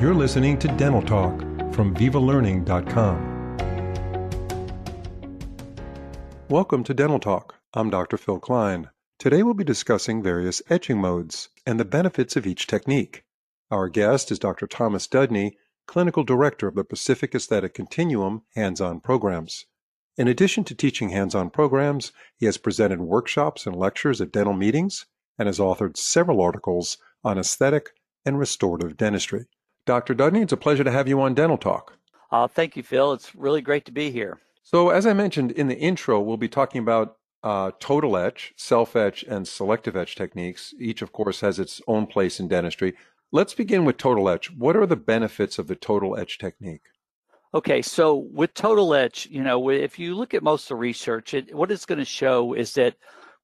You're listening to Dental Talk from VivaLearning.com. Welcome to Dental Talk. I'm Dr. Phil Klein. Today we'll be discussing various etching modes and the benefits of each technique. Our guest is Dr. Thomas Dudney, Clinical Director of the Pacific Aesthetic Continuum Hands On Programs. In addition to teaching hands on programs, he has presented workshops and lectures at dental meetings and has authored several articles on aesthetic and restorative dentistry. Dr. Dudney, it's a pleasure to have you on Dental Talk. Uh, thank you, Phil. It's really great to be here. So, as I mentioned in the intro, we'll be talking about uh, total etch, self etch, and selective etch techniques. Each, of course, has its own place in dentistry. Let's begin with total etch. What are the benefits of the total etch technique? Okay, so with total etch, you know, if you look at most of the research, it, what it's going to show is that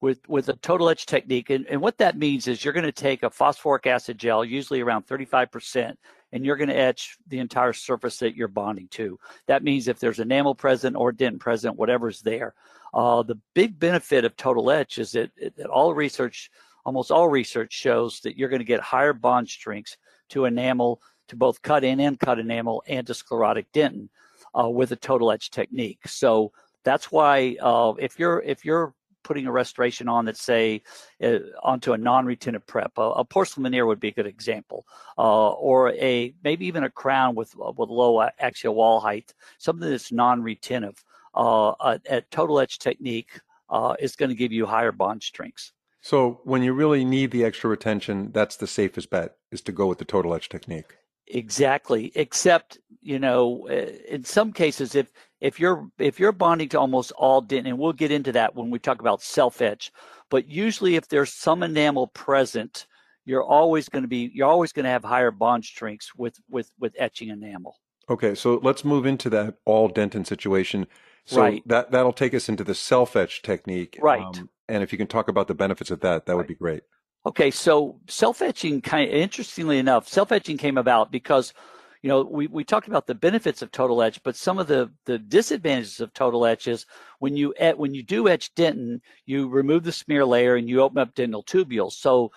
with with a total etch technique, and, and what that means is you're going to take a phosphoric acid gel, usually around 35%, and you're going to etch the entire surface that you're bonding to. That means if there's enamel present or dent present, whatever's there. Uh, the big benefit of total etch is that, that all research, almost all research shows that you're going to get higher bond strengths to enamel, to both cut in and cut enamel, and to sclerotic dentin uh, with a total etch technique. So that's why uh, if you're if you're putting a restoration on that say uh, onto a non-retentive prep. A, a, porcelain veneer would be a good example, uh, or a maybe even a crown with uh, with low axial wall height, something that's non-retentive. Uh, a, a, total etch technique uh, is going to give you higher bond strengths. So when you really need the extra retention, that's the safest bet is to go with the total etch technique. Exactly. Except, you know, in some cases, if if you're if you're bonding to almost all dent, and we'll get into that when we talk about self etch, but usually if there's some enamel present, you're always going to be you're always going to have higher bond strengths with with with etching enamel. Okay, so let's move into that all dentin situation. So right. that that'll take us into the self etch technique. Right. Um, and if you can talk about the benefits of that, that right. would be great. Okay, so self etching kind of interestingly enough, self etching came about because you know we, we talked about the benefits of total etch, but some of the the disadvantages of total etch is when you et, when you do etch dentin, you remove the smear layer and you open up dental tubules. So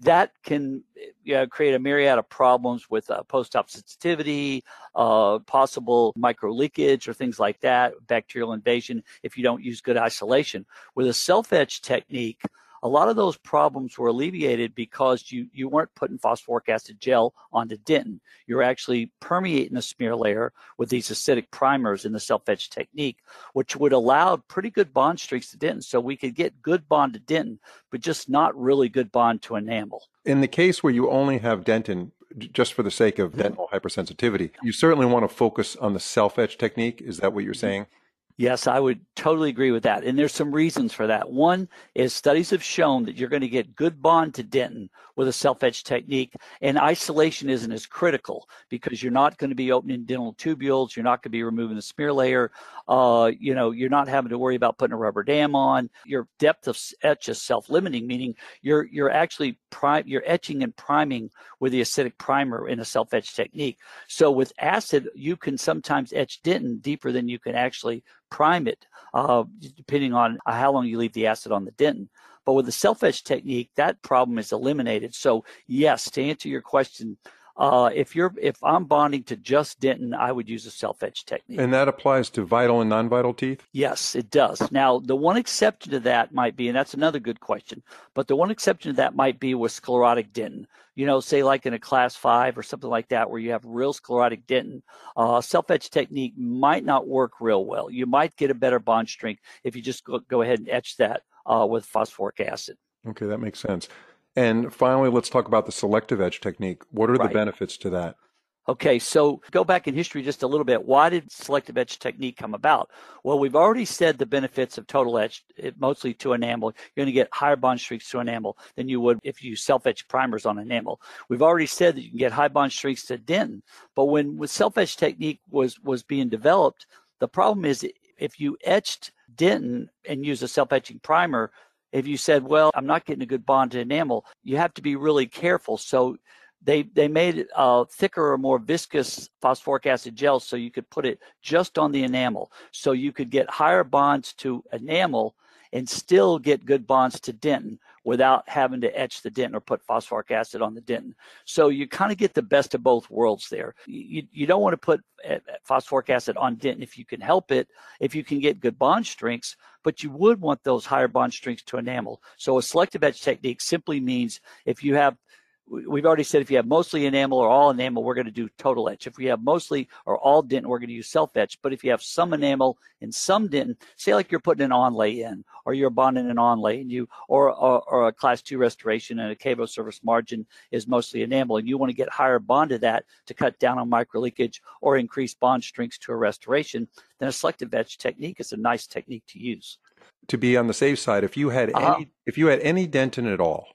that can you know, create a myriad of problems with uh, post-op sensitivity, uh, possible micro leakage or things like that, bacterial invasion if you don't use good isolation. With a self-etch technique, a lot of those problems were alleviated because you, you weren't putting phosphoric acid gel onto dentin. You're actually permeating the smear layer with these acidic primers in the self-etch technique, which would allow pretty good bond strengths to dentin. So we could get good bond to dentin, but just not really good bond to enamel. In the case where you only have dentin, just for the sake of dental hypersensitivity, you certainly want to focus on the self-etch technique. Is that what you're mm-hmm. saying? Yes, I would totally agree with that. And there's some reasons for that. One is studies have shown that you're going to get good bond to dentin with a self-etch technique and isolation isn't as critical because you're not going to be opening dental tubules. You're not going to be removing the smear layer. Uh, you know, you're not having to worry about putting a rubber dam on. Your depth of etch is self-limiting, meaning you're, you're actually prime, you're etching and priming with the acidic primer in a self-etch technique. So with acid, you can sometimes etch dentin deeper than you can actually prime it, uh, depending on how long you leave the acid on the dentin. But with the self etch technique, that problem is eliminated. So, yes, to answer your question, uh, if you're if I'm bonding to just dentin, I would use a self etch technique. And that applies to vital and non vital teeth. Yes, it does. Now, the one exception to that might be, and that's another good question, but the one exception to that might be with sclerotic dentin. You know, say like in a class five or something like that, where you have real sclerotic dentin, uh, self etch technique might not work real well. You might get a better bond strength if you just go, go ahead and etch that uh, with phosphoric acid. Okay, that makes sense. And finally, let's talk about the selective etch technique. What are right. the benefits to that? Okay, so go back in history just a little bit. Why did selective etch technique come about? Well, we've already said the benefits of total etch, mostly to enamel. You're going to get higher bond strengths to enamel than you would if you self-etch primers on enamel. We've already said that you can get high bond strengths to dentin, but when with self-etch technique was was being developed, the problem is if you etched dentin and use a self-etching primer, if you said, well, I'm not getting a good bond to enamel, you have to be really careful. So they they made a uh, thicker or more viscous phosphoric acid gel so you could put it just on the enamel. So you could get higher bonds to enamel and still get good bonds to dentin without having to etch the dentin or put phosphoric acid on the dentin. So you kind of get the best of both worlds there. You, you don't want to put eh, eh, phosphoric acid on dentin if you can help it, if you can get good bond strengths, but you would want those higher bond strengths to enamel. So a selective etch technique simply means if you have we've already said if you have mostly enamel or all enamel, we're going to do total etch. If we have mostly or all dentin, we're going to use self etch. But if you have some enamel and some dentin, say like you're putting an onlay in, or you're bonding an onlay, and you or, or, or a class two restoration and a cavo surface margin is mostly enamel, and you want to get higher bond to that to cut down on micro leakage or increase bond strengths to a restoration, then a selective etch technique is a nice technique to use. To be on the safe side, if you had uh-huh. any if you had any dentin at all,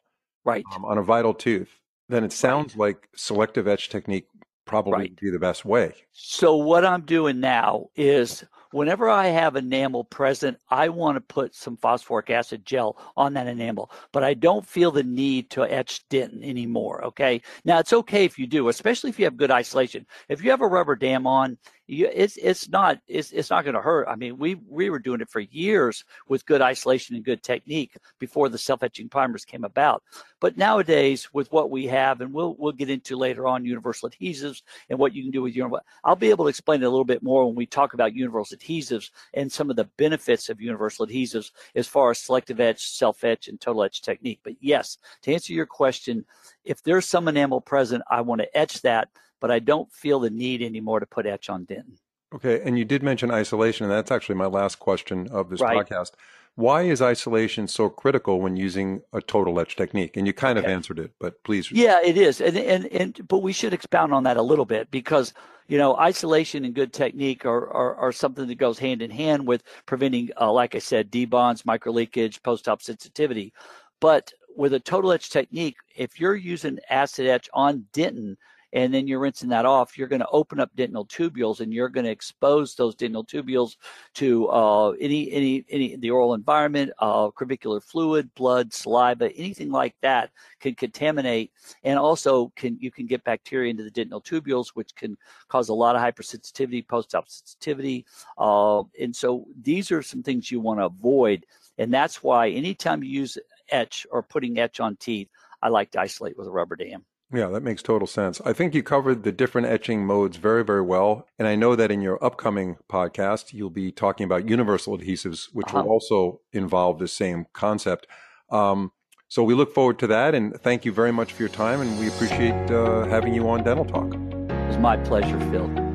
right, um, on a vital tooth then it sounds right. like selective etch technique probably right. would be the best way. So what I'm doing now is whenever I have enamel present, I want to put some phosphoric acid gel on that enamel, but I don't feel the need to etch dentin anymore. Okay. Now it's okay if you do, especially if you have good isolation. If you have a rubber dam on, you, it's it's not it's it's not going to hurt. I mean, we we were doing it for years with good isolation and good technique before the self etching primers came about. But nowadays, with what we have, and we'll we'll get into later on universal adhesives and what you can do with universal. I'll be able to explain it a little bit more when we talk about universal adhesives and some of the benefits of universal adhesives as far as selective etch, self etch, and total etch technique. But yes, to answer your question, if there's some enamel present, I want to etch that but I don't feel the need anymore to put etch on dentin. Okay, and you did mention isolation, and that's actually my last question of this right. podcast. Why is isolation so critical when using a total etch technique? And you kind okay. of answered it, but please. Yeah, it is, and and and but we should expound on that a little bit because you know isolation and good technique are are, are something that goes hand in hand with preventing, uh, like I said, debonds, micro leakage, post op sensitivity. But with a total etch technique, if you're using acid etch on dentin, and then you're rinsing that off, you're going to open up dentinal tubules and you're going to expose those dentinal tubules to uh, any any any the oral environment, uh, crevicular fluid, blood, saliva, anything like that can contaminate, and also can you can get bacteria into the dentinal tubules, which can cause a lot of hypersensitivity, post-op sensitivity, uh, and so these are some things you want to avoid, and that's why anytime you use etch or putting etch on teeth, I like to isolate with a rubber dam. Yeah, that makes total sense. I think you covered the different etching modes very, very well. And I know that in your upcoming podcast, you'll be talking about universal adhesives, which uh-huh. will also involve the same concept. Um, so we look forward to that. And thank you very much for your time. And we appreciate uh, having you on Dental Talk. It was my pleasure, Phil.